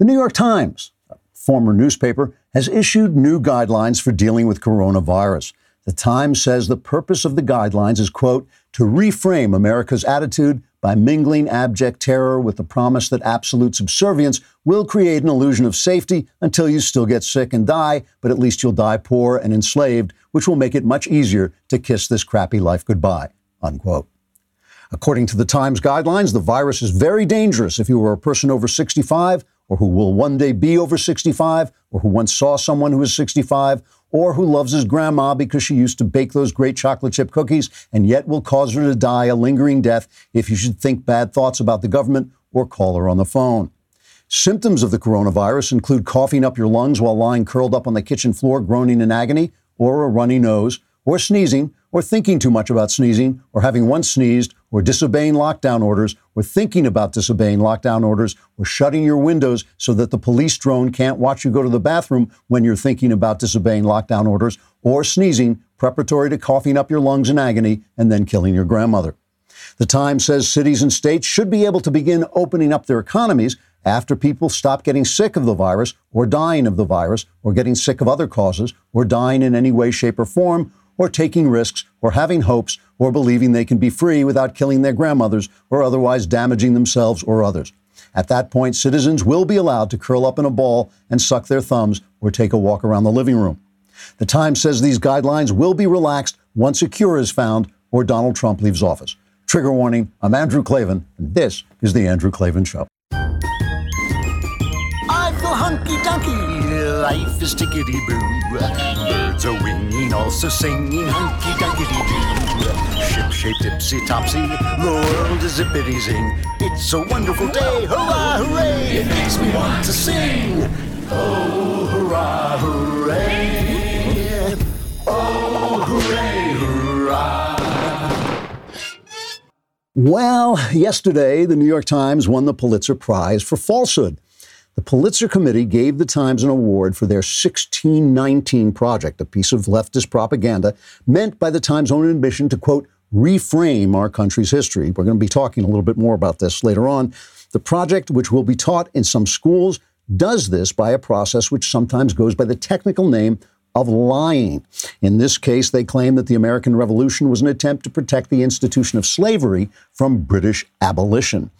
The New York Times, a former newspaper, has issued new guidelines for dealing with coronavirus. The Times says the purpose of the guidelines is, quote, to reframe America's attitude by mingling abject terror with the promise that absolute subservience will create an illusion of safety until you still get sick and die, but at least you'll die poor and enslaved, which will make it much easier to kiss this crappy life goodbye. Unquote. According to the Times guidelines, the virus is very dangerous if you are a person over 65 or who will one day be over 65 or who once saw someone who is 65 or who loves his grandma because she used to bake those great chocolate chip cookies and yet will cause her to die a lingering death if you should think bad thoughts about the government or call her on the phone. Symptoms of the coronavirus include coughing up your lungs while lying curled up on the kitchen floor groaning in agony, or a runny nose, or sneezing, or thinking too much about sneezing, or having once sneezed, or disobeying lockdown orders, or thinking about disobeying lockdown orders, or shutting your windows so that the police drone can't watch you go to the bathroom when you're thinking about disobeying lockdown orders, or sneezing preparatory to coughing up your lungs in agony and then killing your grandmother. The Times says cities and states should be able to begin opening up their economies after people stop getting sick of the virus or dying of the virus or getting sick of other causes or dying in any way, shape, or form or taking risks or having hopes or believing they can be free without killing their grandmothers or otherwise damaging themselves or others. At that point, citizens will be allowed to curl up in a ball and suck their thumbs or take a walk around the living room. The Times says these guidelines will be relaxed once a cure is found or Donald Trump leaves office. Trigger warning I'm Andrew Klavan, and this is The Andrew Klavan Show. I feel hunky dunky, life is tickety boo. Winging, also singing hunky dunky doo. Ship shaped tipsy topsy, the world is zippity zing. It's a wonderful day, hurrah, hooray! It makes me want to sing. Oh, hurrah, hooray! Oh, hooray, hurrah! Well, yesterday, the New York Times won the Pulitzer Prize for falsehood. The Pulitzer Committee gave the Times an award for their 1619 project, a piece of leftist propaganda meant by the Times' own admission to, quote, reframe our country's history. We're going to be talking a little bit more about this later on. The project, which will be taught in some schools, does this by a process which sometimes goes by the technical name of lying. In this case, they claim that the American Revolution was an attempt to protect the institution of slavery from British abolition.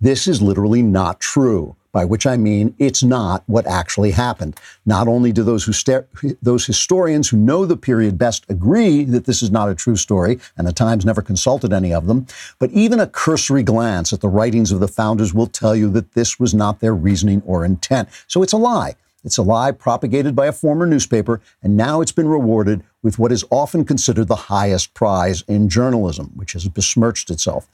This is literally not true, by which I mean it's not what actually happened. Not only do those who those historians who know the period best agree that this is not a true story, and the Times never consulted any of them, but even a cursory glance at the writings of the founders will tell you that this was not their reasoning or intent. So it's a lie. It's a lie propagated by a former newspaper, and now it's been rewarded with what is often considered the highest prize in journalism, which has besmirched itself.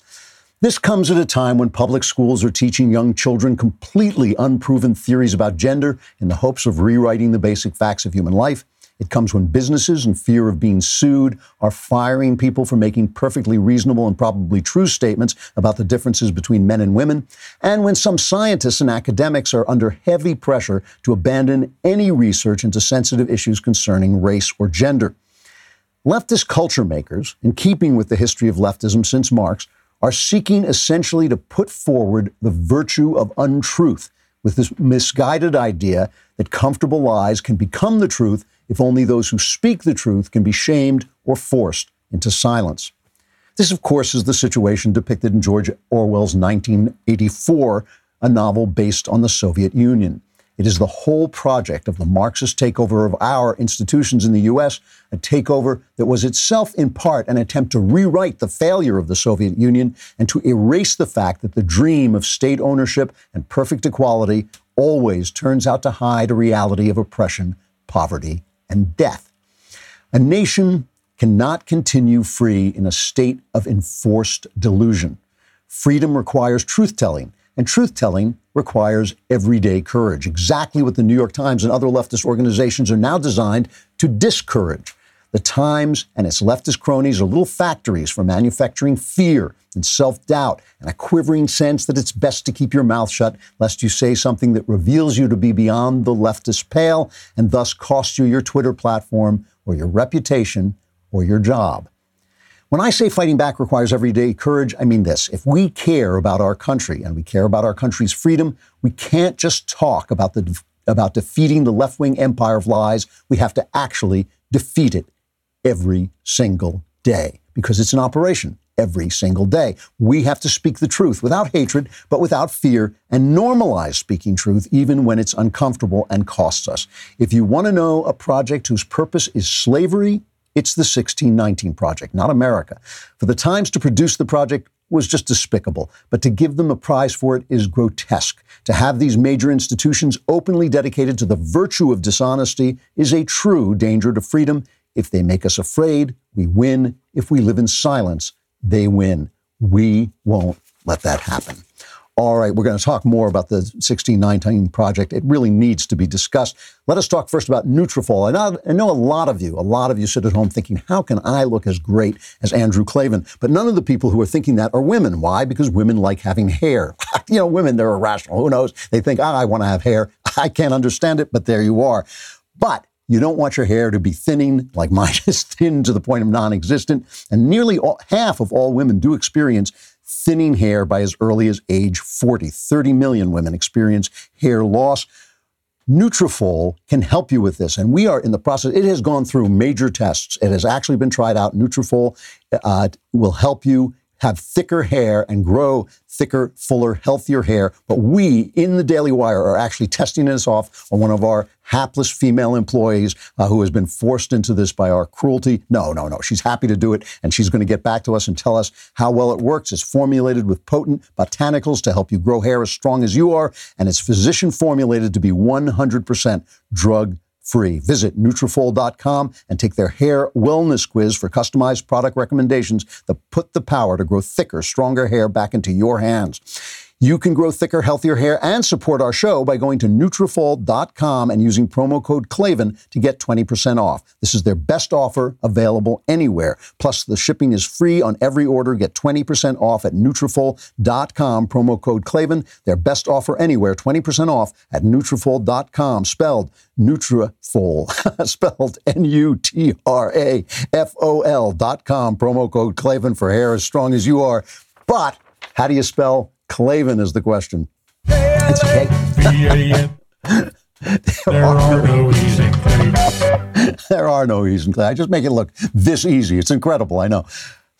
This comes at a time when public schools are teaching young children completely unproven theories about gender in the hopes of rewriting the basic facts of human life. It comes when businesses, in fear of being sued, are firing people for making perfectly reasonable and probably true statements about the differences between men and women, and when some scientists and academics are under heavy pressure to abandon any research into sensitive issues concerning race or gender. Leftist culture makers, in keeping with the history of leftism since Marx, are seeking essentially to put forward the virtue of untruth with this misguided idea that comfortable lies can become the truth if only those who speak the truth can be shamed or forced into silence. This, of course, is the situation depicted in George Orwell's 1984, a novel based on the Soviet Union. It is the whole project of the Marxist takeover of our institutions in the U.S., a takeover that was itself in part an attempt to rewrite the failure of the Soviet Union and to erase the fact that the dream of state ownership and perfect equality always turns out to hide a reality of oppression, poverty, and death. A nation cannot continue free in a state of enforced delusion. Freedom requires truth telling, and truth telling requires everyday courage, exactly what the New York Times and other leftist organizations are now designed to discourage. The Times and its leftist cronies are little factories for manufacturing fear and self doubt and a quivering sense that it's best to keep your mouth shut lest you say something that reveals you to be beyond the leftist pale and thus cost you your Twitter platform or your reputation or your job. When I say fighting back requires everyday courage, I mean this. If we care about our country and we care about our country's freedom, we can't just talk about the about defeating the left-wing empire of lies. We have to actually defeat it every single day because it's an operation every single day. We have to speak the truth without hatred, but without fear, and normalize speaking truth even when it's uncomfortable and costs us. If you want to know a project whose purpose is slavery, it's the 1619 Project, not America. For the Times to produce the project was just despicable, but to give them a prize for it is grotesque. To have these major institutions openly dedicated to the virtue of dishonesty is a true danger to freedom. If they make us afraid, we win. If we live in silence, they win. We won't let that happen. All right, we're going to talk more about the 1619 project. It really needs to be discussed. Let us talk first about Nutrafol. I know a lot of you, a lot of you sit at home thinking, how can I look as great as Andrew Klavan? But none of the people who are thinking that are women. Why? Because women like having hair. you know, women, they're irrational. Who knows? They think, oh, I want to have hair. I can't understand it, but there you are. But you don't want your hair to be thinning like mine is thin to the point of non existent. And nearly all, half of all women do experience thinning hair by as early as age 40. 30 million women experience hair loss. Nutrafol can help you with this, and we are in the process. It has gone through major tests. It has actually been tried out. Nutrafol uh, will help you have thicker hair and grow thicker, fuller, healthier hair. But we in the Daily Wire are actually testing this off on one of our hapless female employees uh, who has been forced into this by our cruelty. No, no, no. She's happy to do it, and she's going to get back to us and tell us how well it works. It's formulated with potent botanicals to help you grow hair as strong as you are, and it's physician formulated to be 100% drug free. Visit Nutrafol.com and take their hair wellness quiz for customized product recommendations that put the power to grow thicker, stronger hair back into your hands. You can grow thicker, healthier hair and support our show by going to Nutrafol.com and using promo code Klavan to get 20% off. This is their best offer available anywhere. Plus, the shipping is free on every order. Get 20% off at Nutrafol.com, promo code Klavan. Their best offer anywhere, 20% off at Nutrafol.com, spelled Nutrafol, spelled N-U-T-R-A-F-O-L dot com, promo code Klavan for hair as strong as you are. But how do you spell Klavan is the question. It's K. there are no easy There are no easy I just make it look this easy. It's incredible, I know.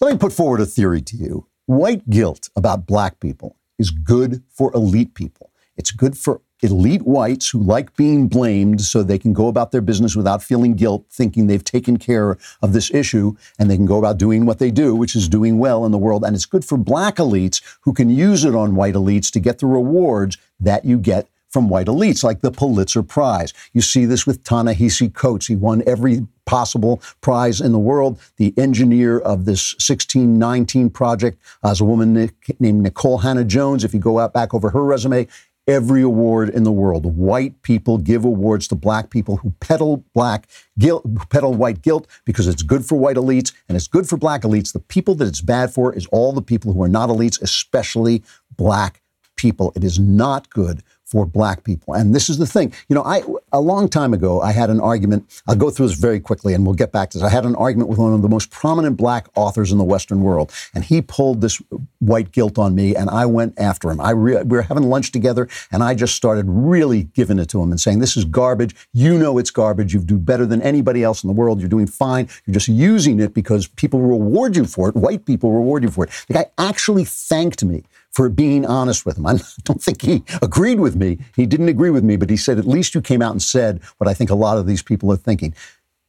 Let me put forward a theory to you. White guilt about black people is good for elite people. It's good for elite whites who like being blamed so they can go about their business without feeling guilt, thinking they've taken care of this issue, and they can go about doing what they do, which is doing well in the world. And it's good for black elites who can use it on white elites to get the rewards that you get from white elites, like the Pulitzer Prize. You see this with Ta-Nehisi Coates. He won every possible prize in the world. The engineer of this 1619 project uh, is a woman named Nikole Hannah-Jones. If you go out back over her resume, every award in the world. White people give awards to black people who peddle black guilt, peddle white guilt because it's good for white elites and it's good for black elites. The people that it's bad for is all the people who are not elites, especially black people. It is not good for black people. And this is the thing. You know, I a long time ago I had an argument. I'll go through this very quickly and we'll get back to this. I had an argument with one of the most prominent black authors in the Western world, and he pulled this white guilt on me, and I went after him. I re- we were having lunch together, and I just started really giving it to him and saying, "This is garbage. You know it's garbage. You do better than anybody else in the world. You're doing fine. You're just using it because people reward you for it. White people reward you for it." The guy actually thanked me for being honest with him. I don't think he agreed with me. He didn't agree with me, but he said, at least you came out and said what I think a lot of these people are thinking.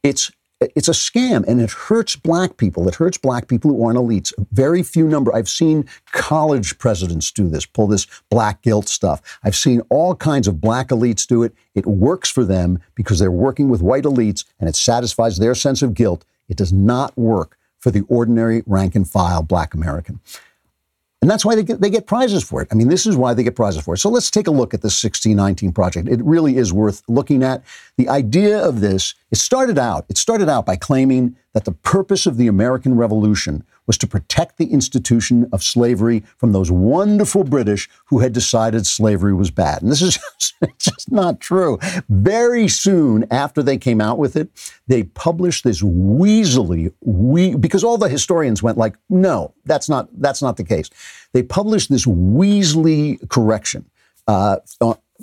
It's it's a scam and it hurts black people. It hurts black people who aren't elites. Very few number. I've seen college presidents do this, pull this black guilt stuff. I've seen all kinds of black elites do it. It works for them because they're working with white elites and it satisfies their sense of guilt. It does not work for the ordinary rank and file black American. And that's why they get, they get prizes for it. I mean, this is why they get prizes for it. So let's take a look at the 1619 project. It really is worth looking at. The idea of this, it started out, it started out by claiming that the purpose of the American Revolution was to protect the institution of slavery from those wonderful British who had decided slavery was bad. And this is just, not true. Very soon after they came out with it, they published this weaselly, we, because all the historians went like, no, that's not, that's not the case. They published this weaselly correction. Uh,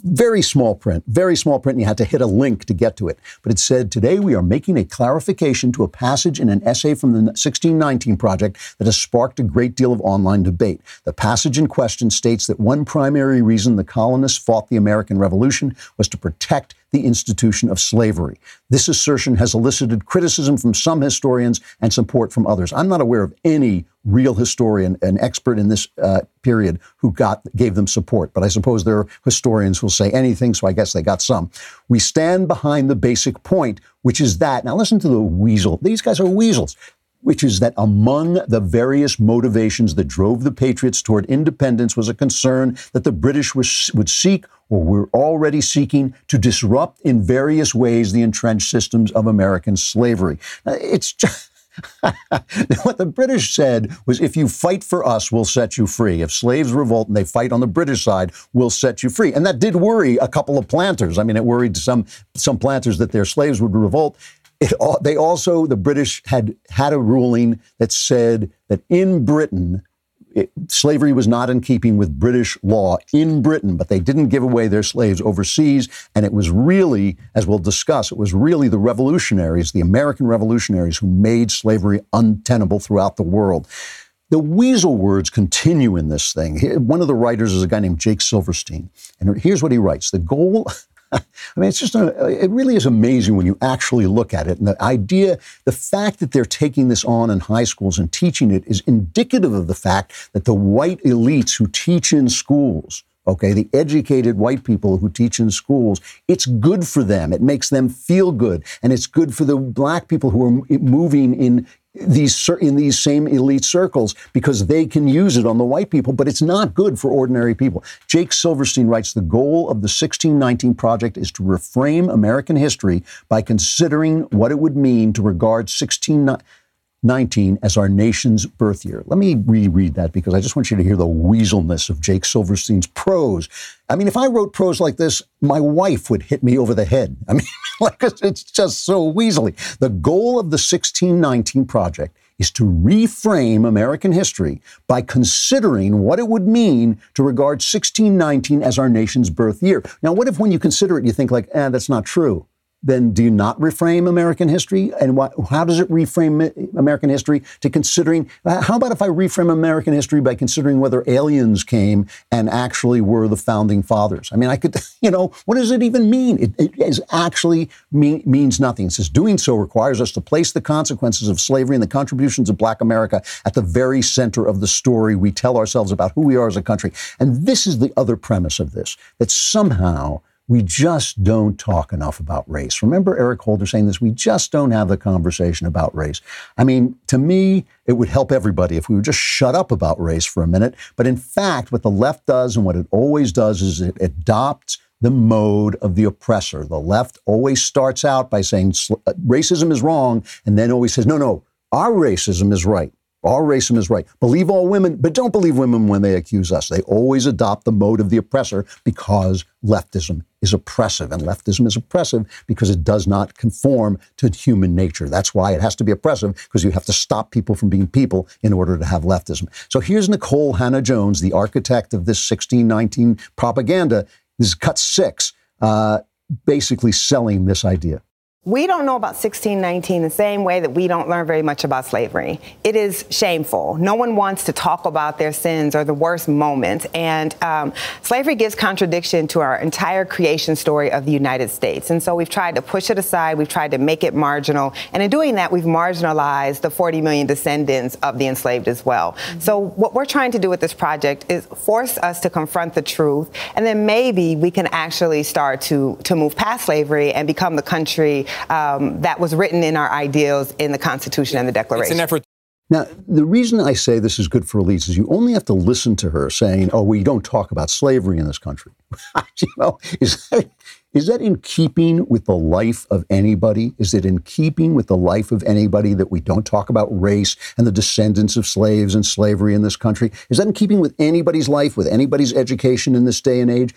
very small print, very small print, and you had to hit a link to get to it. But it said, Today we are making a clarification to a passage in an essay from the 1619 Project that has sparked a great deal of online debate. The passage in question states that one primary reason the colonists fought the American Revolution was to protect the institution of slavery. This assertion has elicited criticism from some historians and support from others. I'm not aware of any real historian, an expert in this uh, period, who got gave them support. But I suppose there are historians who'll say anything, so I guess they got some. We stand behind the basic point, which is that. Now listen to the weasel. These guys are weasels which is that among the various motivations that drove the Patriots toward independence was a concern that the British would seek or were already seeking to disrupt in various ways the entrenched systems of American slavery. It's just. What the British said was if you fight for us, we'll set you free. If slaves revolt and they fight on the British side, we'll set you free. And that did worry a couple of planters. I mean, it worried some, some planters that their slaves would revolt. It, they also, the British had had a ruling that said that in Britain, it, slavery was not in keeping with British law in Britain, but they didn't give away their slaves overseas. And it was really, as we'll discuss, it was really the revolutionaries, the American revolutionaries, who made slavery untenable throughout the world. The weasel words continue in this thing. One of the writers is a guy named Jake Silverstein. And here's what he writes The goal I mean, it's just, a, it really is amazing when you actually look at it. And the idea, the fact that they're taking this on in high schools and teaching it is indicative of the fact that the white elites who teach in schools, okay, the educated white people who teach in schools, it's good for them. It makes them feel good. And it's good for the black people who are moving in these in these same elite circles because they can use it on the white people, but it's not good for ordinary people. Jake Silverstein writes the goal of the 1619 project is to reframe American history by considering what it would mean to regard 1619 19 as our nation's birth year. Let me reread that because I just want you to hear the weaselness of Jake Silverstein's prose. I mean, if I wrote prose like this, my wife would hit me over the head. I mean, like it's just so weaselly. The goal of the 1619 project is to reframe American history by considering what it would mean to regard 1619 as our nation's birth year. Now, what if when you consider it, you think like, eh, that's not true? Then do you not reframe American history? And how does it reframe American history to considering? How about if I reframe American history by considering whether aliens came and actually were the founding fathers? I mean, I could, you know, what does it even mean? It, it is actually mean, means nothing. It says doing so requires us to place the consequences of slavery and the contributions of Black America at the very center of the story we tell ourselves about who we are as a country. And this is the other premise of this: that somehow we just don't talk enough about race. Remember Eric Holder saying this? We just don't have the conversation about race. I mean, to me, it would help everybody if we would just shut up about race for a minute. But in fact, what the left does and what it always does is it adopts the mode of the oppressor. The left always starts out by saying uh, racism is wrong and then always says, no, no, our racism is right. Our racism is right. Believe all women, but don't believe women when they accuse us. They always adopt the mode of the oppressor because leftism is oppressive. And leftism is oppressive because it does not conform to human nature. That's why it has to be oppressive, because you have to stop people from being people in order to have leftism. So here's Nikole Hannah-Jones, the architect of this 1619 propaganda. This is cut six, uh, basically selling this idea. We don't know about 1619 the same way that we don't learn very much about slavery. It is shameful. No one wants to talk about their sins or the worst moments. And um, slavery gives contradiction to our entire creation story of the United States. And so we've tried to push it aside. We've tried to make it marginal. And in doing that, we've marginalized the 40 million descendants of the enslaved as well. Mm-hmm. So what we're trying to do with this project is force us to confront the truth. And then maybe we can actually start to, to move past slavery and become the country um, that was written in our ideals in the Constitution and the Declaration. It's an effort. Now, the reason I say this is good for elites is you only have to listen to her saying, "Oh, we don't talk about slavery in this country." you know, is that, is that in keeping with the life of anybody? Is it in keeping with the life of anybody that we don't talk about race and the descendants of slaves and slavery in this country? Is that in keeping with anybody's life, with anybody's education in this day and age?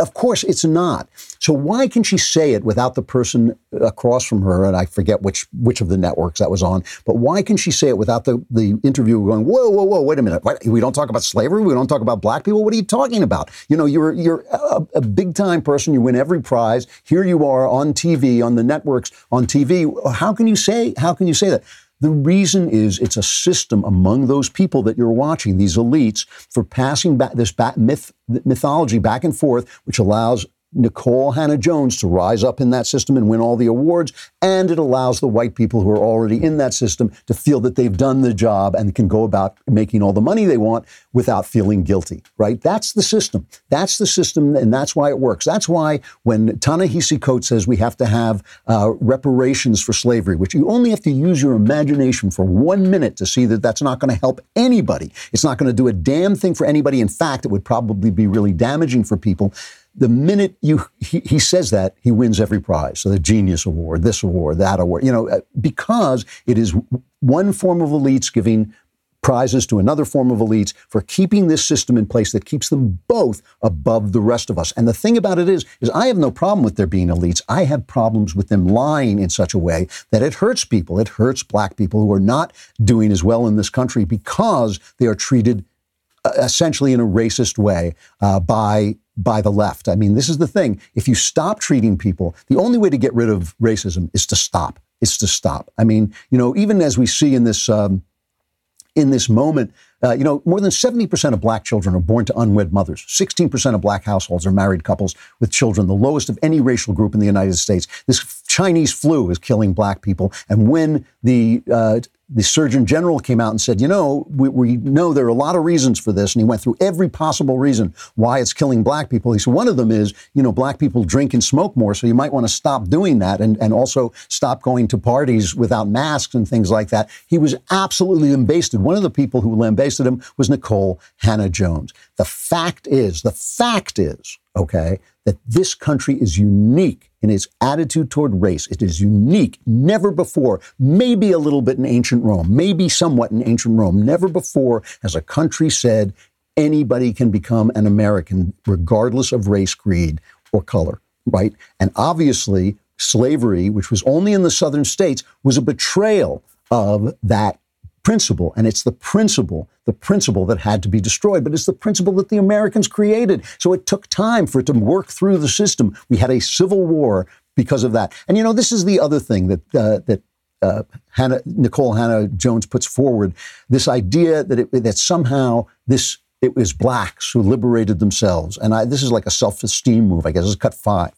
Of course, it's not. So why can she say it without the person across from her? And I forget which which of the networks that was on. But why can she say it without the the interviewer going, "Whoa, whoa, whoa! Wait a minute! What? We don't talk about slavery. We don't talk about black people. What are you talking about? You know, you're you're a, a big time person. You win every prize. Here you are on TV, on the networks, on TV. How can you say? How can you say that? The reason is it's a system among those people that you're watching, these elites, for passing back this myth, mythology back and forth, which allows Nikole Hannah Jones to rise up in that system and win all the awards. And it allows the white people who are already in that system to feel that they've done the job and can go about making all the money they want without feeling guilty, right? That's the system. That's the system, and that's why it works. That's why when Ta-Nehisi Coates says we have to have uh, reparations for slavery, which you only have to use your imagination for one minute to see that that's not going to help anybody. It's not going to do a damn thing for anybody. In fact, it would probably be really damaging for people the minute you he, he, says that he wins every prize. So the genius award this award that award you know uh, because it is one form of elites giving prizes to another form of elites for keeping this system in place that keeps them both above the rest of us. And the thing about it is is i have no problem with there being elites. I have problems with them lying in such a way that it hurts people. It hurts black people who are not doing as well in this country because they are treated uh, essentially in a racist way uh, by by the left. I mean, this is the thing. If you stop treating people, the only way to get rid of racism is to stop. Is to stop. I mean, you know, even as we see in this um, in this moment, uh, you know, more than 70% of black children are born to unwed mothers. 16% of black households are married couples with children, the lowest of any racial group in the United States. This Chinese flu is killing black people. And when the uh, the Surgeon General came out and said, you know, we, we, know there are a lot of reasons for this. And he went through every possible reason why it's killing black people. He said, one of them is, you know, black people drink and smoke more. So you might want to stop doing that and, and also stop going to parties without masks and things like that. He was absolutely lambasted. One of the people who lambasted him was Nikole Hannah Jones. The fact is, the fact is, okay, that this country is unique in its attitude toward race. It is unique, never before, maybe a little bit in ancient Rome, maybe somewhat in ancient Rome. Never before has a country said anybody can become an American regardless of race, creed, or color, right? And obviously, slavery, which was only in the southern states, was a betrayal of that principle. And it's the principle, the principle that had to be destroyed, but it's the principle that the Americans created. So it took time for it to work through the system. We had a civil war because of that. And you know, this is the other thing that uh, that uh, Hannah, Nikole Hannah Jones puts forward: this idea that it, that somehow this it was blacks who liberated themselves. And I, this is like a self-esteem move. I guess it's cut five.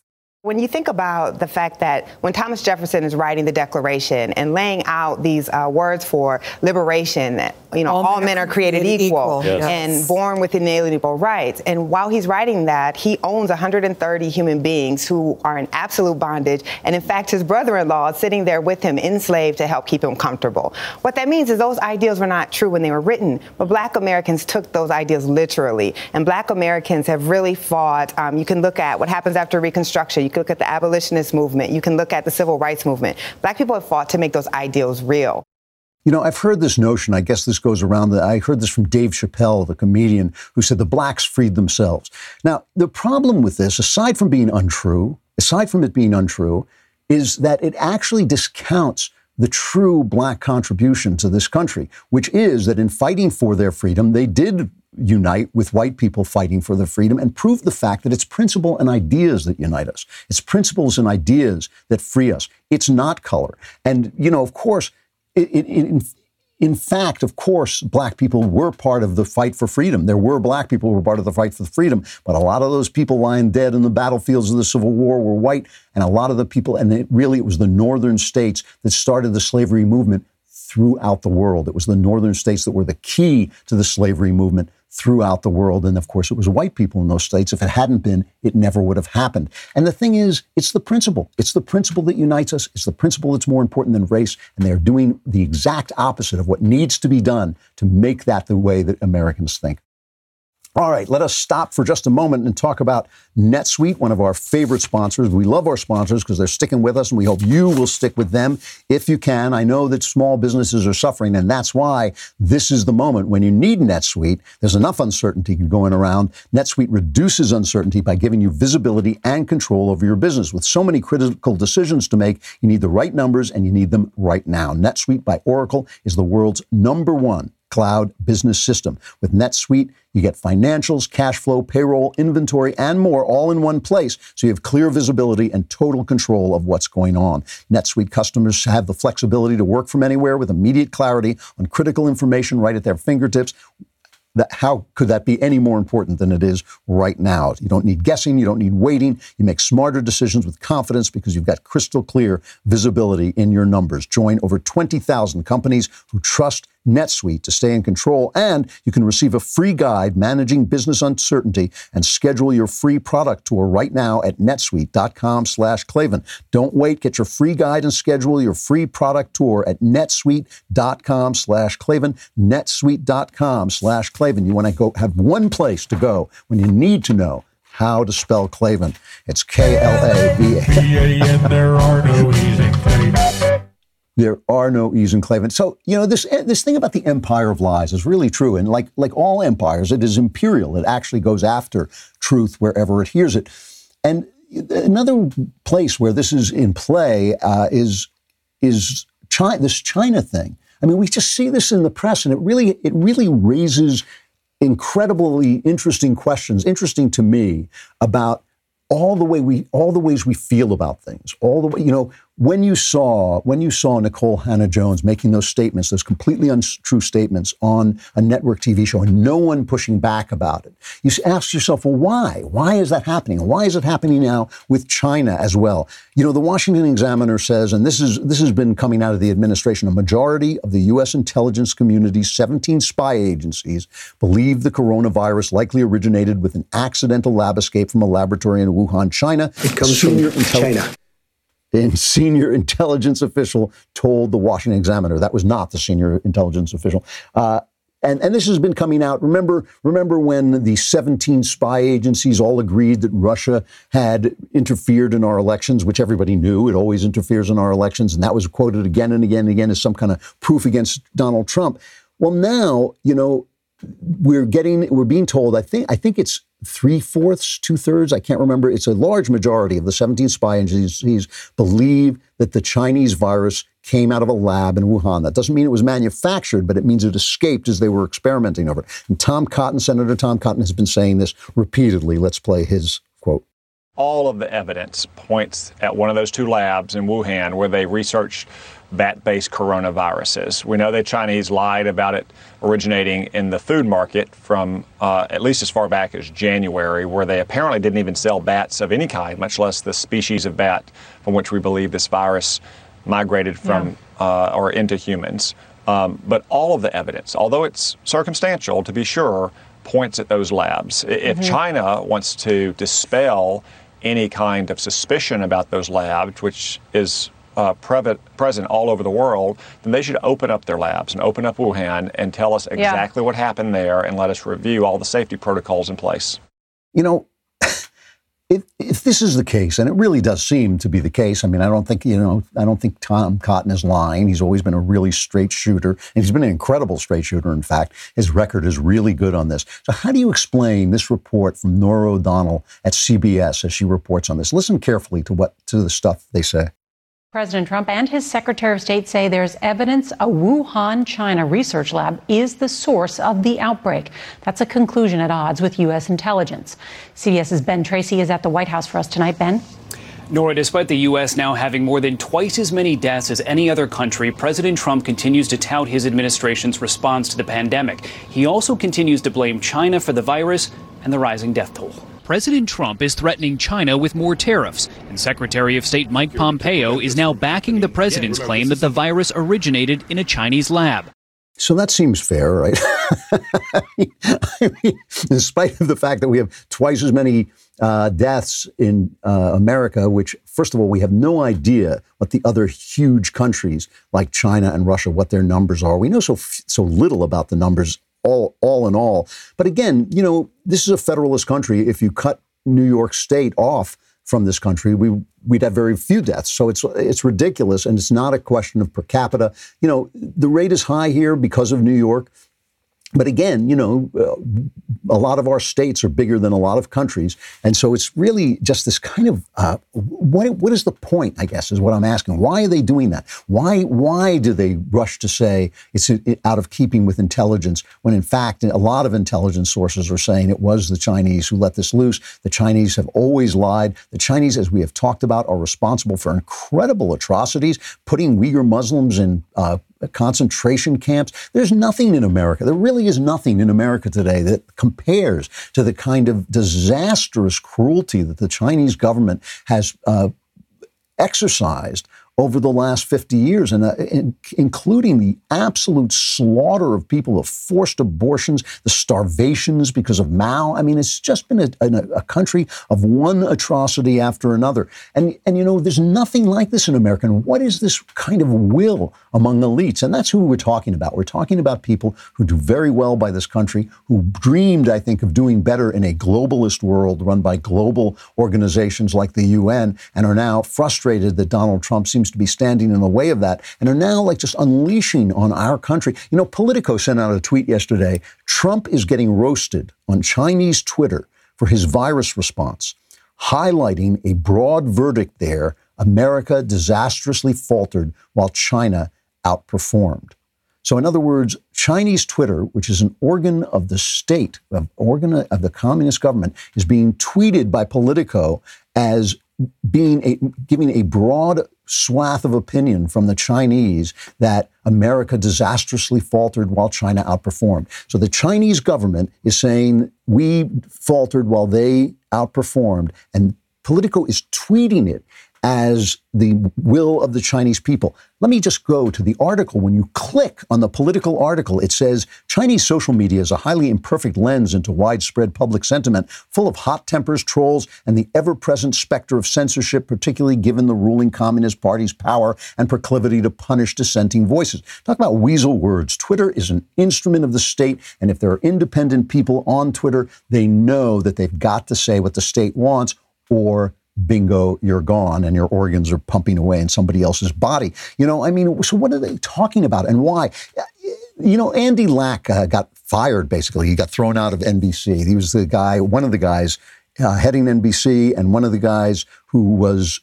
When you think about the fact that when Thomas Jefferson is writing the Declaration and laying out these uh, words for liberation, you know, all, all men, are created, created equal, equal. Yes. and born with inalienable rights. And while he's writing that, he owns 130 human beings who are in absolute bondage. And in fact, his brother-in-law is sitting there with him enslaved to help keep him comfortable. What that means is those ideals were not true when they were written, but black Americans took those ideas literally. And black Americans have really fought. Um, you can look at what happens after Reconstruction. You look at the abolitionist movement. You can look at the civil rights movement. Black people have fought to make those ideals real. You know, I've heard this notion, I guess this goes around, I heard this from Dave Chappelle, the comedian, who said the blacks freed themselves. Now, the problem with this, aside from being untrue, aside from it being untrue, is that it actually discounts the true black contribution to this country, which is that in fighting for their freedom, they did unite with white people fighting for their freedom and prove the fact that it's principle and ideas that unite us. It's principles and ideas that free us. It's not color. And, you know, of course, it, it, in, in fact, of course, black people were part of the fight for freedom. There were black people who were part of the fight for freedom, but a lot of those people lying dead in the battlefields of the Civil War were white, and a lot of the people, and it really, it was the northern states that started the slavery movement throughout the world. It was the northern states that were the key to the slavery movement throughout the world. And of course, it was white people in those states. If it hadn't been, it never would have happened. And the thing is, it's the principle. It's the principle that unites us. It's the principle that's more important than race. And they're doing the exact opposite of what needs to be done to make that the way that Americans think. All right, let us stop for just a moment and talk about NetSuite, one of our favorite sponsors. We love our sponsors because they're sticking with us, and we hope you will stick with them if you can. I know that small businesses are suffering, and that's why this is the moment when you need NetSuite. There's enough uncertainty going around. NetSuite reduces uncertainty by giving you visibility and control over your business. With so many critical decisions to make, you need the right numbers, and you need them right now. NetSuite by Oracle is the world's number one cloud business system. With NetSuite, you get financials, cash flow, payroll, inventory, and more all in one place. So you have clear visibility and total control of what's going on. NetSuite customers have the flexibility to work from anywhere with immediate clarity on critical information right at their fingertips that, how could that be any more important than it is right now? You don't need guessing. You don't need waiting. You make smarter decisions with confidence because you've got crystal clear visibility in your numbers. Join over 20,000 companies who trust NetSuite to stay in control, and you can receive a free guide managing business uncertainty and schedule your free product tour right now at netsuite.com slash Klavan. Don't wait. Get your free guide and schedule your free product tour at netsuite.com slash Klavan, netsuite.com slash Klavan. You want to go have one place to go when you need to know how to spell Klavan. It's K-L-A-V-A. B-A-N, there are no in Klavan. There are no E's in Klavan. So, you know, this this thing about the empire of lies is really true. And like like all empires, it is imperial. It actually goes after truth wherever it hears it. And another place where this is in play uh, is is China, this China thing. I mean, we just see this in the press, and it really it really raises incredibly interesting questions, interesting to me about all the way we all the ways we feel about things all the way you know when you saw when you saw Nikole Hannah Jones making those statements those completely untrue statements on a network TV show and no one pushing back about it you ask yourself well why? Why is that happening? Why is it happening now with China as well? You know the Washington Examiner says and this is this has been coming out of the administration a majority of the US intelligence community's 17 spy agencies believe the coronavirus likely originated with an accidental lab escape from a laboratory in Wuhan China. It comes Senior from China a senior intelligence official told the Washington Examiner. That was not the senior intelligence official. Uh, and, and this has been coming out. Remember, remember when the 17 spy agencies all agreed that Russia had interfered in our elections, which everybody knew it always interferes in our elections, and that was quoted again and again and again as some kind of proof against Donald Trump. Well, now you know we're getting we're being told. I think I think it's three fourths, two thirds, I can't remember. It's a large majority of the 17 spy agencies believe that the Chinese virus came out of a lab in Wuhan. That doesn't mean it was manufactured, but it means it escaped as they were experimenting over it. And Tom Cotton, Senator Tom Cotton, has been saying this repeatedly. Let's play his quote. All of the evidence points at one of those two labs in Wuhan where they researched bat based coronaviruses. We know the Chinese lied about it originating in the food market from uh, at least as far back as January, where they apparently didn't even sell bats of any kind, much less the species of bat from which we believe this virus migrated from yeah. uh, or into humans. Um, but all of the evidence, although it's circumstantial to be sure, points at those labs. If mm-hmm. China wants to dispel any kind of suspicion about those labs, which is uh, present all over the world, then they should open up their labs and open up Wuhan and tell us exactly yeah. what happened there and let us review all the safety protocols in place. You know, if, if this is the case, and it really does seem to be the case, I mean, I don't think, you know, I don't think Tom Cotton is lying. He's always been a really straight shooter, and he's been an incredible straight shooter, in fact. His record is really good on this. So, how do you explain this report from Norah O'Donnell at CBS as she reports on this? Listen carefully to what to the stuff they say. President Trump and his Secretary of State say there's evidence a Wuhan, China research lab is the source of the outbreak. That's a conclusion at odds with U.S. intelligence. CBS's Ben Tracy is at the White House for us tonight. Ben? Norah, despite the U.S. now having more than twice as many deaths as any other country, President Trump continues to tout his administration's response to the pandemic. He also continues to blame China for the virus and the rising death toll. President Trump is threatening China with more tariffs, and Secretary of State Mike Pompeo is now backing the president's claim that the virus originated in a Chinese lab. So that seems fair, right? I mean, in spite of the fact that we have twice as many uh, deaths in uh, America, which, first of all, we have no idea what the other huge countries like China and Russia, what their numbers are. We know so so little about the numbers all, all in all. But again, you know, this is a federalist country. If you cut New York State off from this country, we we'd have very few deaths. So it's it's ridiculous, and it's not a question of per capita. You know, the rate is high here because of New York. But again, you know, uh, a lot of our states are bigger than a lot of countries, and so it's really just this kind of uh, what what is the point? I guess is what I'm asking. Why are they doing that? Why why do they rush to say it's out of keeping with intelligence when in fact a lot of intelligence sources are saying it was the Chinese who let this loose. The Chinese have always lied. The Chinese, as we have talked about, are responsible for incredible atrocities, putting Uyghur Muslims in uh, concentration camps. There's nothing in America. There really is nothing in America today that compares to the kind of disastrous cruelty that the Chinese government has uh, exercised over the last 50 years, and uh, in, including the absolute slaughter of people, the forced abortions, the starvations because of Mao. I mean, it's just been a, a, a, country of one atrocity after another. And, and, you know, there's nothing like this in America. And what is this kind of will among elites? And that's who we're talking about. We're talking about people who do very well by this country, who dreamed, I think, of doing better in a globalist world run by global organizations like the UN, and are now frustrated that Donald Trump seems seems to be standing in the way of that and are now like just unleashing on our country. You know, Politico sent out a tweet yesterday Trump is getting roasted on Chinese Twitter for his virus response, highlighting a broad verdict there America disastrously faltered while China outperformed. So, in other words, Chinese Twitter, which is an organ of the state, of organ of the communist government, is being tweeted by Politico as being a, giving a broad swath of opinion from the Chinese that America disastrously faltered while China outperformed. So the Chinese government is saying we faltered while they outperformed, and Politico is tweeting it as the will of the Chinese people. Let me just go to the article. When you click on the Politico article, it says Chinese social media is a highly imperfect lens into widespread public sentiment, full of hot tempers, trolls, and the ever present specter of censorship, particularly given the ruling Communist Party's power and proclivity to punish dissenting voices. Talk about weasel words. Twitter is an instrument of the state, and if there are independent people on Twitter, they know that they've got to say what the state wants or bingo, you're gone and your organs are pumping away in somebody else's body. You know, I mean, so what are they talking about and why? You know, Andy Lack uh, got fired basically. He got thrown out of NBC. He was the guy, one of the guys uh, heading NBC and one of the guys who was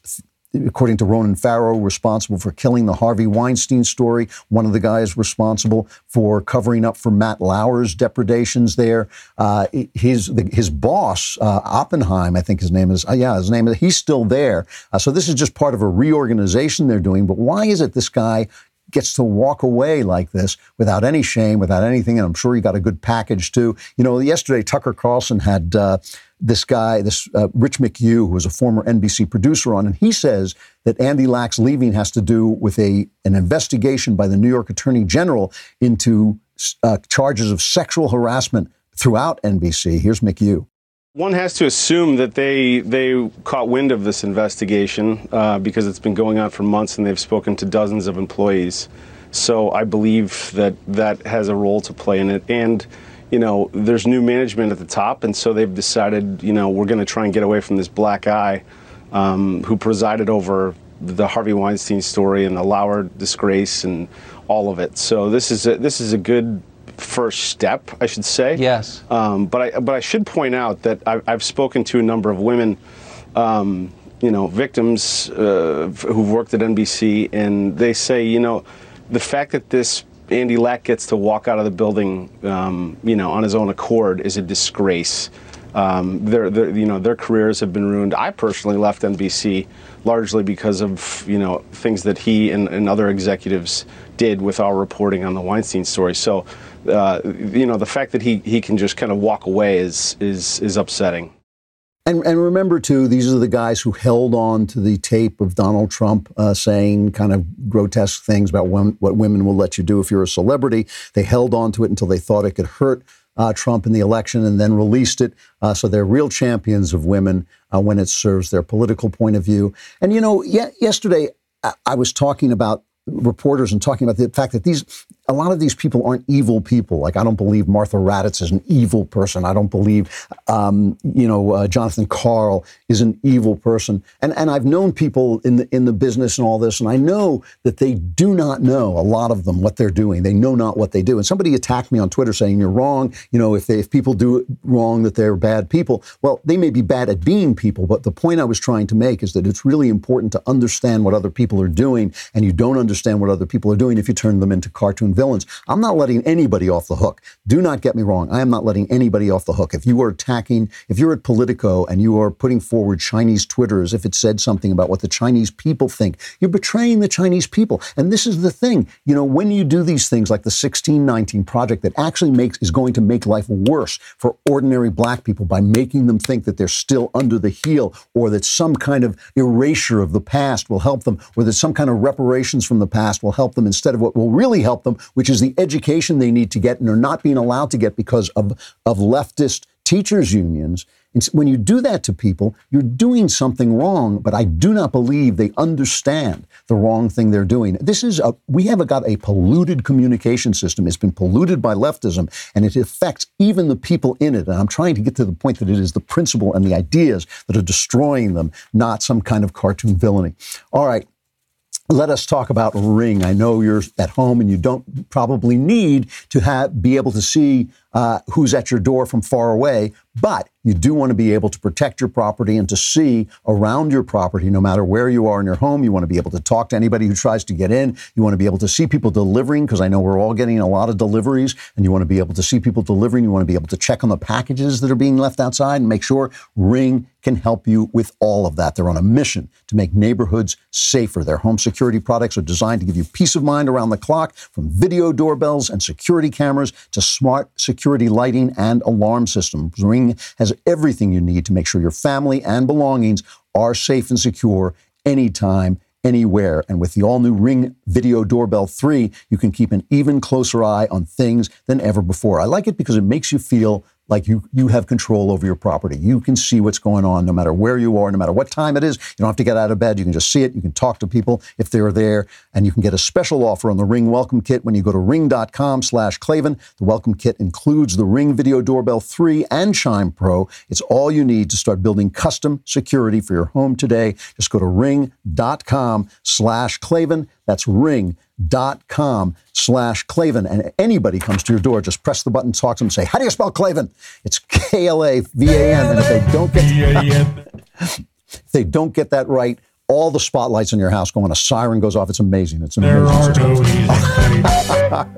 according to Ronan Farrow, responsible for killing the Harvey Weinstein story. One of the guys responsible for covering up for Matt Lauer's depredations there. Uh, his the, his boss, uh, Oppenheim, I think his name is. Uh, yeah, his name is. He's still there. Uh, so this is just part of a reorganization they're doing. But why is it this guy gets to walk away like this without any shame, without anything. And I'm sure he got a good package too. You know, yesterday Tucker Carlson had uh, this guy, this uh, Rich McHugh, who was a former NBC producer on, and he says that Andy Lack's leaving has to do with a an investigation by the New York Attorney General into uh, charges of sexual harassment throughout NBC. Here's McHugh. One has to assume that they they caught wind of this investigation uh, because it's been going on for months and they've spoken to dozens of employees. So I believe that that has a role to play in it. And you know, there's new management at the top, and so they've decided, you know, we're going to try and get away from this black eye um, who presided over the Harvey Weinstein story and the Lauer disgrace and all of it. So this is a, this is a good first step, I should say. Yes. Um, but I but I should point out that I've, I've spoken to a number of women. Um, you know, victims uh, who've worked at NBC, and they say, you know, the fact that this Andy Lack gets to walk out of the building, um, you know, on his own accord is a disgrace. Um, their, their, you know, their careers have been ruined. I personally left NBC largely because of, you know, things that he and, and other executives did with our reporting on the Weinstein story. So, uh, you know, the fact that he, he can just kind of walk away is, is, is upsetting. And, and, remember, too, these are the guys who held on to the tape of Donald Trump uh, saying kind of grotesque things about when, what women will let you do if you're a celebrity. They held on to it until they thought it could hurt uh, Trump in the election and then released it. Uh, so they're real champions of women uh, when it serves their political point of view. And, you know, ye- yesterday I-, I was talking about reporters and talking about the fact that these a lot of these people aren't evil people. Like I don't believe Martha Raddatz is an evil person. I don't believe, um, you know, uh, Jonathan Karl is an evil person. And and I've known people in the in the business and all this, and I know that they do not know a lot of them what they're doing. They know not what they do. And somebody attacked me on Twitter saying you're wrong. You know, if they, if people do wrong, that they're bad people. Well, they may be bad at being people, but the point I was trying to make is that it's really important to understand what other people are doing, and you don't understand what other people are doing if you turn them into cartoon villains. I'm not letting anybody off the hook. Do not get me wrong. I am not letting anybody off the hook. If you are attacking, if you're at Politico and you are putting forward Chinese Twitter as if it said something about what the Chinese people think, you're betraying the Chinese people. And this is the thing. You know, when you do these things like the 1619 project that actually makes is going to make life worse for ordinary black people by making them think that they're still under the heel or that some kind of erasure of the past will help them or that some kind of reparations from the past will help them instead of what will really help them, which is the education they need to get and are not being allowed to get because of, of leftist teachers unions. And when you do that to people, you're doing something wrong, but I do not believe they understand the wrong thing they're doing. This is a, we have got a polluted communication system. It's been polluted by leftism and it affects even the people in it. And I'm trying to get to the point that it is the principle and the ideas that are destroying them, not some kind of cartoon villainy. All right let us talk about Ring. I know you're at home and you don't probably need to have, be able to see uh, who's at your door from far away, but you do want to be able to protect your property and to see around your property, no matter where you are in your home. You want to be able to talk to anybody who tries to get in. You want to be able to see people delivering, because I know we're all getting a lot of deliveries, and you want to be able to see people delivering. You want to be able to check on the packages that are being left outside and make sure Ring can help you with all of that. They're on a mission to make neighborhoods safer. Their home security products are designed to give you peace of mind around the clock, from video doorbells and security cameras to smart security lighting and alarm systems. Ring has everything you need to make sure your family and belongings are safe and secure anytime, anywhere. And with the all new Ring Video Doorbell 3, you can keep an even closer eye on things than ever before. I like it because it makes you feel like you you have control over your property. You can see what's going on no matter where you are, no matter what time it is. You don't have to get out of bed. You can just see it. You can talk to people if they're there, and you can get a special offer on the Ring Welcome Kit when you go to ring.com/klavan. The Welcome Kit includes the Ring Video Doorbell 3 and Chime Pro. It's all you need to start building custom security for your home today. Just go to ring.com/klavan. That's ring dot com slash Klavan. And anybody comes to your door, just press the button, talk to them, say, How do you spell Klavan? It's K L A V A N. And if they don't get if they don't get that right, all the spotlights in your house go on, a siren goes off. It's amazing. It's amazing.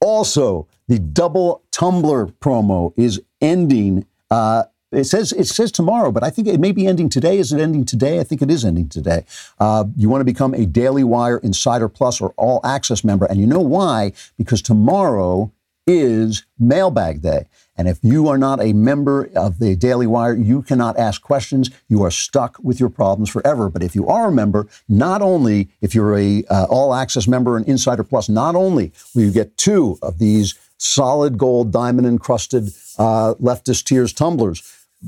also, the double tumbler promo is ending uh, it says it says tomorrow, but I think it may be ending today. Is it ending today? I think it is ending today. Uh, you want to become a Daily Wire Insider Plus or All Access member, and you know why? Because tomorrow is Mailbag Day. And if you are not a member of the Daily Wire, you cannot ask questions. You are stuck with your problems forever. But if you are a member, not only if you're a uh, All Access member and Insider Plus, not only will you get two of these solid gold diamond encrusted uh, leftist tears tumblers,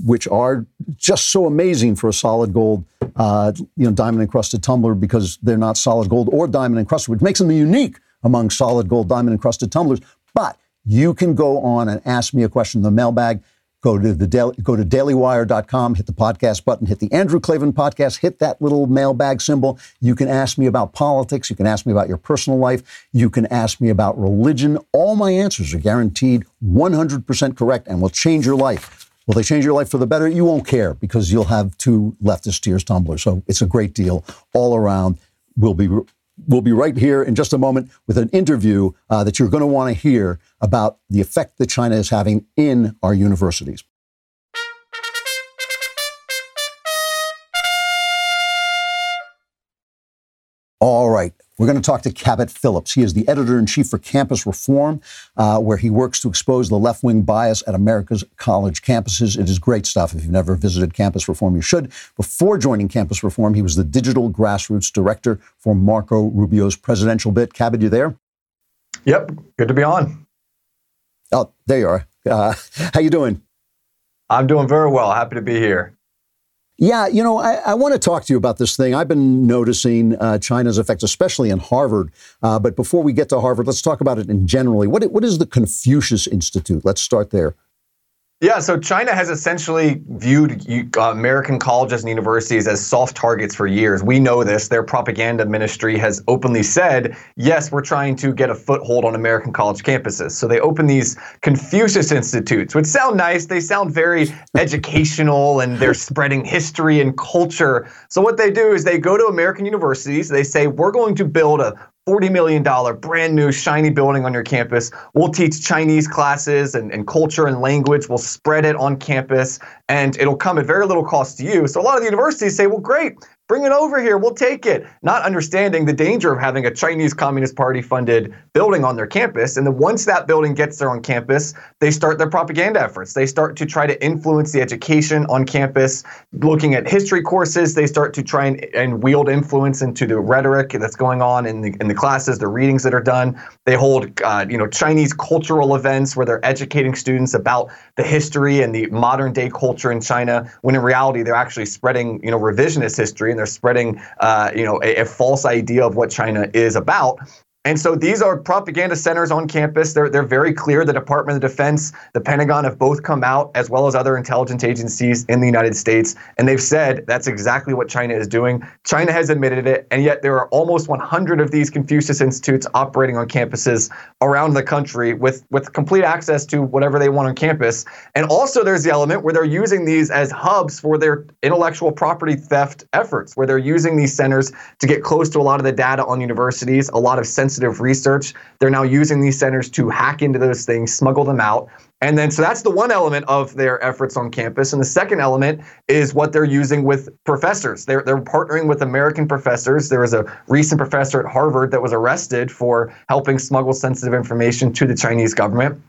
which are just so amazing for a solid gold, uh, you know, diamond encrusted tumbler because they're not solid gold or diamond encrusted, which makes them unique among solid gold, diamond encrusted tumblers. But you can go on and ask me a question in the mailbag. Go to the daily, go to dailywire.com, hit the podcast button, hit the Andrew Klavan podcast, hit that little mailbag symbol. You can ask me about politics. You can ask me about your personal life. You can ask me about religion. All my answers are guaranteed 100% correct and will change your life. Will they change your life for the better? You won't care because you'll have two leftist tears tumblers. So it's a great deal all around. We'll be we'll be right here in just a moment with an interview uh, that you're going to want to hear about the effect that China is having in our universities. All right. We're going to talk to Cabot Phillips. He is the editor in chief for Campus Reform, uh, where he works to expose the left wing bias at America's college campuses. It is great stuff. If you've never visited Campus Reform, you should. Before joining Campus Reform, he was the digital grassroots director for Marco Rubio's presidential bid. Cabot, you there? Yep. Good to be on. Oh, there you are. Uh, how you doing? I'm doing very well. Happy to be here. Yeah, you know, I, I, want to talk to you about this thing. I've been noticing uh, China's effects, especially in Harvard. Uh, but before we get to Harvard, let's talk about it in generally. What, what is the Confucius Institute? Let's start there. Yeah, so China has essentially viewed uh, American colleges and universities as soft targets for years. We know this. Their propaganda ministry has openly said, yes, we're trying to get a foothold on American college campuses. So they open these Confucius Institutes, which sound nice. They sound very educational and they're spreading history and culture. So what they do is they go to American universities, they say, we're going to build a $40 million brand new shiny building on your campus. We'll teach Chinese classes and, and culture and language. We'll spread it on campus and it'll come at very little cost to you. So a lot of the universities say, well, great, Bring it over here. We'll take it. Not understanding the danger of having a Chinese Communist Party funded building on their campus. And then once that building gets there on campus, they start their propaganda efforts. They start to try to influence the education on campus. Looking at history courses, they start to try and, and wield influence into the rhetoric that's going on in the, in the classes, the readings that are done. They hold, uh, you know, Chinese cultural events where they're educating students about the history and the modern day culture in China, when in reality they're actually spreading, you know, revisionist history and they're spreading, uh, you know, a, a false idea of what China is about. And so these are propaganda centers on campus. They're, they're very clear. The Department of Defense, the Pentagon have both come out, as well as other intelligence agencies in the United States. And they've said that's exactly what China is doing. China has admitted it. And yet there are almost 100 of these Confucius Institutes operating on campuses around the country with, with complete access to whatever they want on campus. And also there's the element where they're using these as hubs for their intellectual property theft efforts, where they're using these centers to get close to a lot of the data on universities, a lot of sensitive sensitive research. They're now using these centers to hack into those things, smuggle them out. And then, so that's the one element of their efforts on campus. And the second element is what they're using with professors. They're, they're partnering with American professors. There was a recent professor at Harvard that was arrested for helping smuggle sensitive information to the Chinese government.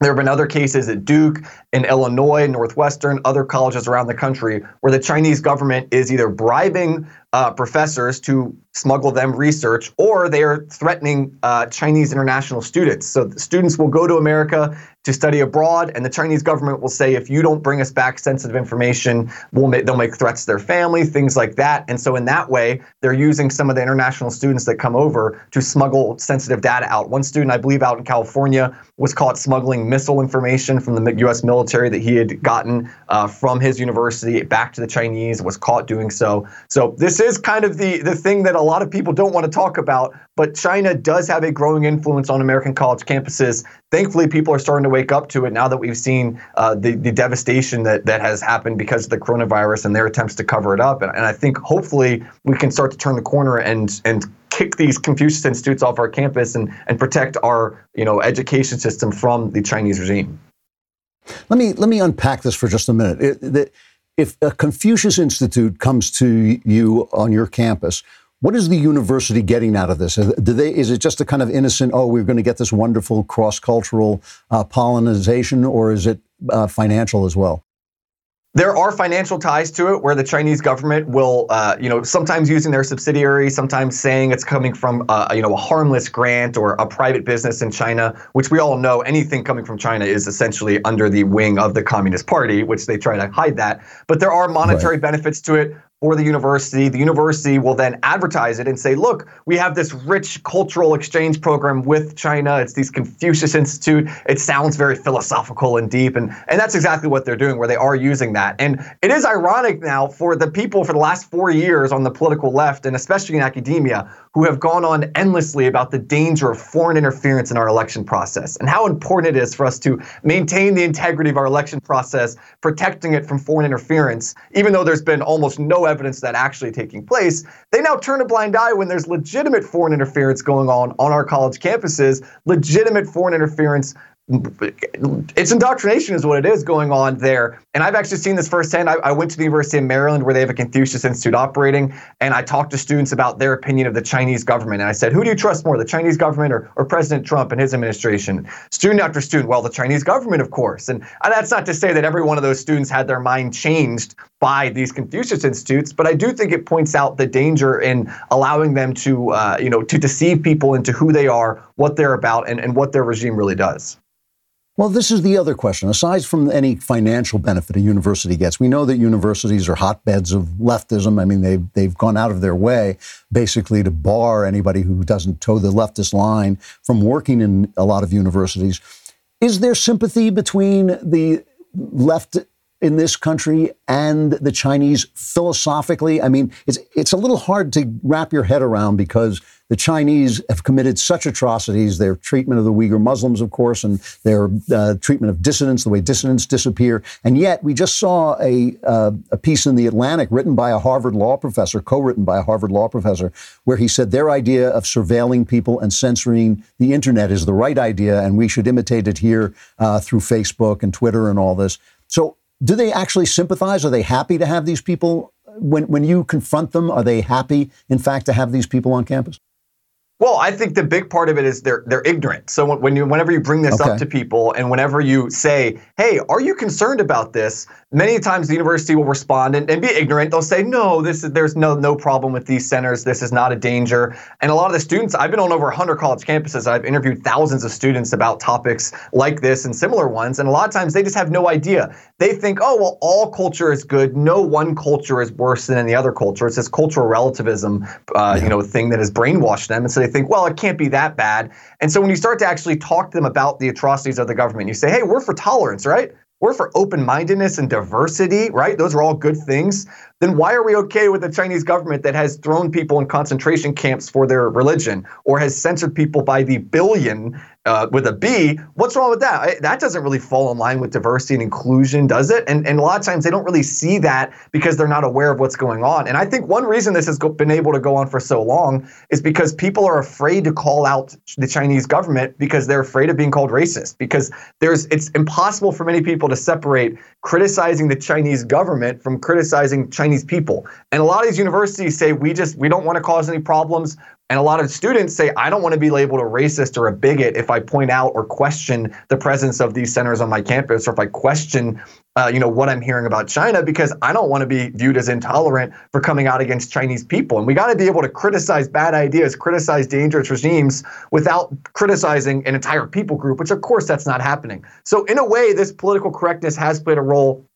There have been other cases at Duke, in Illinois, Northwestern, other colleges around the country where the Chinese government is either bribing uh, professors to smuggle them research, or they are threatening uh, Chinese international students. So students will go to America to study abroad, and the Chinese government will say, if you don't bring us back sensitive information, we'll they'll make threats to their family, things like that. And so in that way, they're using some of the international students that come over to smuggle sensitive data out. One student, I believe, out in California was caught smuggling missile information from the U.S. military that he had gotten uh, from his university back to the Chinese, was caught doing so. So this is kind of the, the thing that a lot of people don't want to talk about, but China does have a growing influence on American college campuses. Thankfully, people are starting to wake up to it now that we've seen uh, the, the devastation that, that has happened because of the coronavirus and their attempts to cover it up. And, and I think hopefully we can start to turn the corner and, and kick these Confucius Institutes off our campus and, and protect our you know, education system from the Chinese regime. Let me, let me unpack this for just a minute. It, the, if a Confucius Institute comes to you on your campus, what is the university getting out of this? Do they, is it just a kind of innocent, oh, we're going to get this wonderful cross cultural uh, pollination, or is it uh, financial as well? There are financial ties to it where the Chinese government will, uh, you know, sometimes using their subsidiary, sometimes saying it's coming from, uh, you know, a harmless grant or a private business in China, which we all know anything coming from China is essentially under the wing of the Communist Party, which they try to hide that. But there are monetary right. benefits to it for the university. The university will then advertise it and say, look, we have this rich cultural exchange program with China. It's these Confucius Institute. It sounds very philosophical and deep. And, and that's exactly what they're doing, where they are using that. And it is ironic now for the people for the last four years on the political left, and especially in academia, who have gone on endlessly about the danger of foreign interference in our election process and how important it is for us to maintain the integrity of our election process, protecting it from foreign interference, even though there's been almost no evidence that actually taking place. They now turn a blind eye when there's legitimate foreign interference going on on our college campuses, legitimate foreign interference it's indoctrination is what it is going on there. And I've actually seen this firsthand. I, I, went to the University of Maryland where they have a Confucius Institute operating, and I talked to students about their opinion of the Chinese government. And I said, who do you trust more, the Chinese government or, or President Trump and his administration? Student after student, well, the Chinese government, of course. And, and that's not to say that every one of those students had their mind changed by these Confucius Institutes, but I do think it points out the danger in allowing them to, uh, you know, to deceive people into who they are, what they're about, and, and what their regime really does. Well, this is the other question. Aside from any financial benefit a university gets, we know that universities are hotbeds of leftism. I mean, they've, they've gone out of their way basically to bar anybody who doesn't toe the leftist line from working in a lot of universities. Is there sympathy between the left in this country and the Chinese philosophically? I mean, it's it's a little hard to wrap your head around because the Chinese have committed such atrocities. Their treatment of the Uyghur Muslims, of course, and their uh, treatment of dissidents, the way dissidents disappear. And yet, we just saw a uh, a piece in the Atlantic written by a Harvard law professor, co-written by a Harvard law professor, where he said their idea of surveilling people and censoring the internet is the right idea, and we should imitate it here uh, through Facebook and Twitter and all this. So do they actually sympathize? Are they happy to have these people? When, when you confront them, are they happy, in fact, to have these people on campus? Well, I think the big part of it is they're they're ignorant. So when you whenever you bring this okay. up to people and whenever you say, "Hey, are you concerned about this?" many times the university will respond and, and be ignorant. They'll say, "No, this is there's no no problem with these centers. This is not a danger." And a lot of the students, I've been on over 100 college campuses. I've interviewed thousands of students about topics like this and similar ones, and a lot of times they just have no idea. They think, "Oh, well, all culture is good. No one culture is worse than any other culture." It's this cultural relativism, uh, you know, thing that has brainwashed them, and so they think, well, it can't be that bad. And so when you start to actually talk to them about the atrocities of the government, you say, hey, we're for tolerance, right? We're for open mindedness and diversity, right? Those are all good things. Then why are we okay with the Chinese government that has thrown people in concentration camps for their religion or has censored people by the billion uh, with a B, what's wrong with that? That doesn't really fall in line with diversity and inclusion, does it? And, and a lot of times they don't really see that because they're not aware of what's going on. And I think one reason this has go, been able to go on for so long is because people are afraid to call out the Chinese government because they're afraid of being called racist. Because there's it's impossible for many people to separate criticizing the Chinese government from criticizing Chinese people. And a lot of these universities say we just we don't want to cause any problems. And a lot of students say, I don't want to be labeled a racist or a bigot if I point out or question the presence of these centers on my campus, or if I question, uh, you know, what I'm hearing about China, because I don't want to be viewed as intolerant for coming out against Chinese people. And we got to be able to criticize bad ideas, criticize dangerous regimes without criticizing an entire people group, which of course that's not happening. So in a way, this political correctness has played a role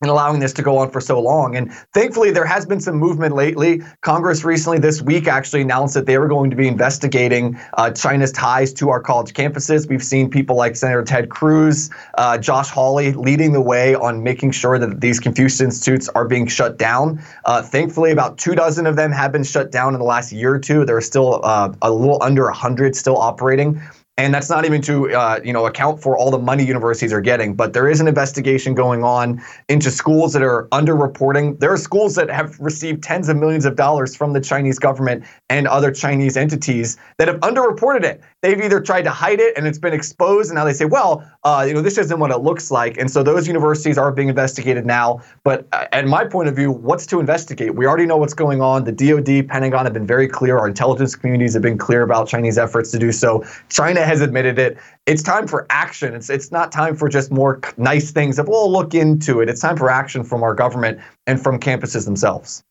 and allowing this to go on for so long. And thankfully, there has been some movement lately. Congress recently, this week, actually announced that they were going to be investigating uh, China's ties to our college campuses. We've seen people like Senator Ted Cruz, uh, Josh Hawley leading the way on making sure that these Confucius Institutes are being shut down. Uh, thankfully, about two dozen of them have been shut down in the last year or two. There are still uh, a little under 100 still operating. And that's not even to uh, you know account for all the money universities are getting. But there is an investigation going on into schools that are underreporting. There are schools that have received tens of millions of dollars from the Chinese government and other Chinese entities that have underreported it. They've either tried to hide it and it's been exposed, and now they say, well, uh, you know, this isn't what it looks like. And so those universities are being investigated now. But uh, at my point of view, what's to investigate? We already know what's going on. The DoD, Pentagon have been very clear. Our intelligence communities have been clear about Chinese efforts to do so. China has admitted it. It's time for action. It's it's not time for just more nice things of we'll look into it. It's time for action from our government and from campuses themselves.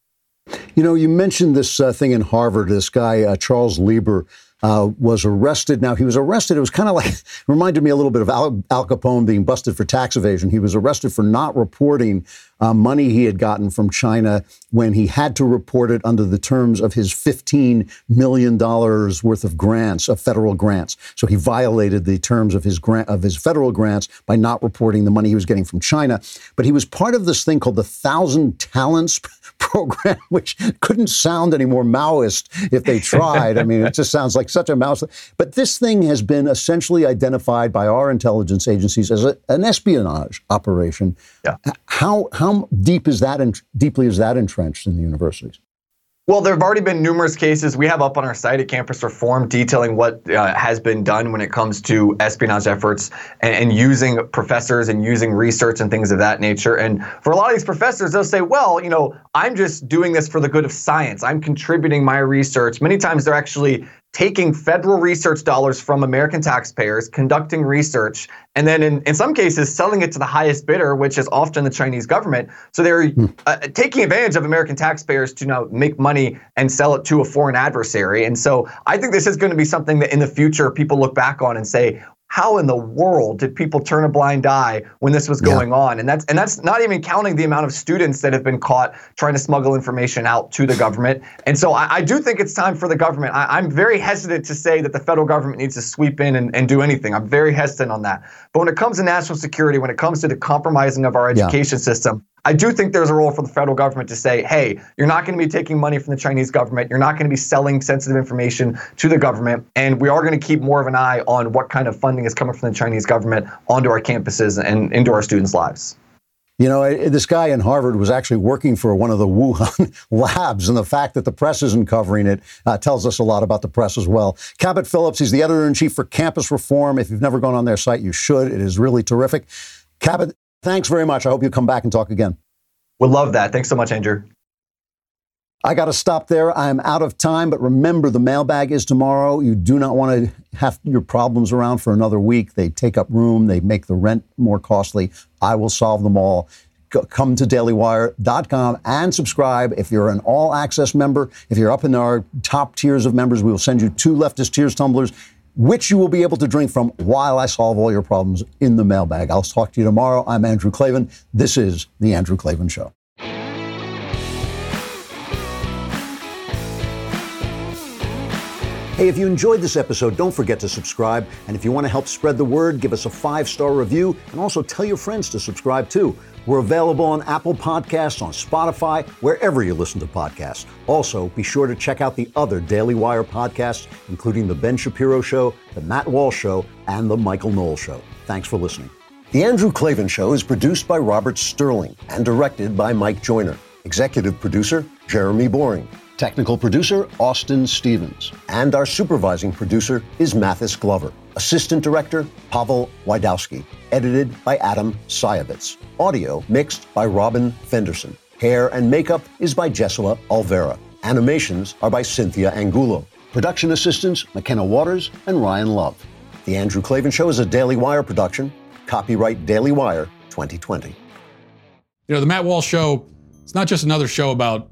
You know, you mentioned this uh, thing in Harvard. This guy uh, Charles Lieber uh, was arrested. Now, he was arrested. It was kind of like, reminded me a little bit of Al, Al, Capone being busted for tax evasion. He was arrested for not reporting uh, money he had gotten from China when he had to report it under the terms of his $15 million worth of grants, of federal grants. So he violated the terms of his grant, of his federal grants by not reporting the money he was getting from China. But he was part of this thing called the Thousand Talents program, which couldn't sound any more Maoist if they tried. I mean, it just sounds like such a Maoist. But this thing has been essentially identified by our intelligence agencies as a, an espionage operation. Yeah. How how deep is that? In, deeply is that entrenched in the universities? Well, there have already been numerous cases we have up on our site at Campus Reform detailing what uh, has been done when it comes to espionage efforts and, and, using professors and using research and things of that nature. And for a lot of these professors, they'll say, well, you know, I'm just doing this for the good of science. I'm contributing my research. Many times they're actually taking federal research dollars from American taxpayers, conducting research, and then in, in some cases selling it to the highest bidder, which is often the Chinese government. So they're hmm. uh, taking advantage of American taxpayers to now make money and sell it to a foreign adversary. And so I think this is going to be something that in the future people look back on and say, how in the world did people turn a blind eye when this was going yeah. on? And that's and that's not even counting the amount of students that have been caught trying to smuggle information out to the government. And so I, I do think it's time for the government. I, am very hesitant to say that the federal government needs to sweep in and, and, do anything. I'm very hesitant on that. But when it comes to national security, when it comes to the compromising of our education yeah. system, I do think there's a role for the federal government to say, hey, you're not going to be taking money from the Chinese government. You're not going to be selling sensitive information to the government. And we are going to keep more of an eye on what kind of funding is coming from the Chinese government onto our campuses and into our students' lives. You know, this guy in Harvard was actually working for one of the Wuhan labs, and the fact that the press isn't covering it uh, tells us a lot about the press as well. Cabot Phillips, he's the editor in chief for Campus Reform. If you've never gone on their site, you should. It is really terrific. Cabot, Thanks very much. I hope you come back and talk again. Would love that. Thanks so much, Andrew. I got to stop there. I'm out of time, but remember the mailbag is tomorrow. You do not want to have your problems around for another week. They take up room, they make the rent more costly. I will solve them all. Come to dailywire.com and subscribe. If you're an all access member, if you're up in our top tiers of members, we will send you two leftist tears tumblers which you will be able to drink from while I solve all your problems in the mailbag. I'll talk to you tomorrow. I'm Andrew Klavan. This is The Andrew Klavan Show. Hey, if you enjoyed this episode, don't forget to subscribe. And if you want to help spread the word, give us a five star review and also tell your friends to subscribe too. We're available on Apple Podcasts, on Spotify, wherever you listen to podcasts. Also, be sure to check out the other Daily Wire podcasts, including The Ben Shapiro Show, The Matt Walsh Show, and The Michael Knowles Show. Thanks for listening. The Andrew Klavan Show is produced by Robert Sterling and directed by Mike Joyner. Executive producer, Jeremy Boring. Technical producer, Austin Stevens. And our supervising producer is Mathis Glover. Assistant Director, Pavel Wydowski. Edited by Adam Sayevitz. Audio mixed by Robin Fenderson. Hair and makeup is by Jesua Alvera. Animations are by Cynthia Angulo. Production assistants, McKenna Waters and Ryan Love. The Andrew Klavan Show is a Daily Wire production. Copyright Daily Wire 2020. You know, the Matt Walsh Show, it's not just another show about,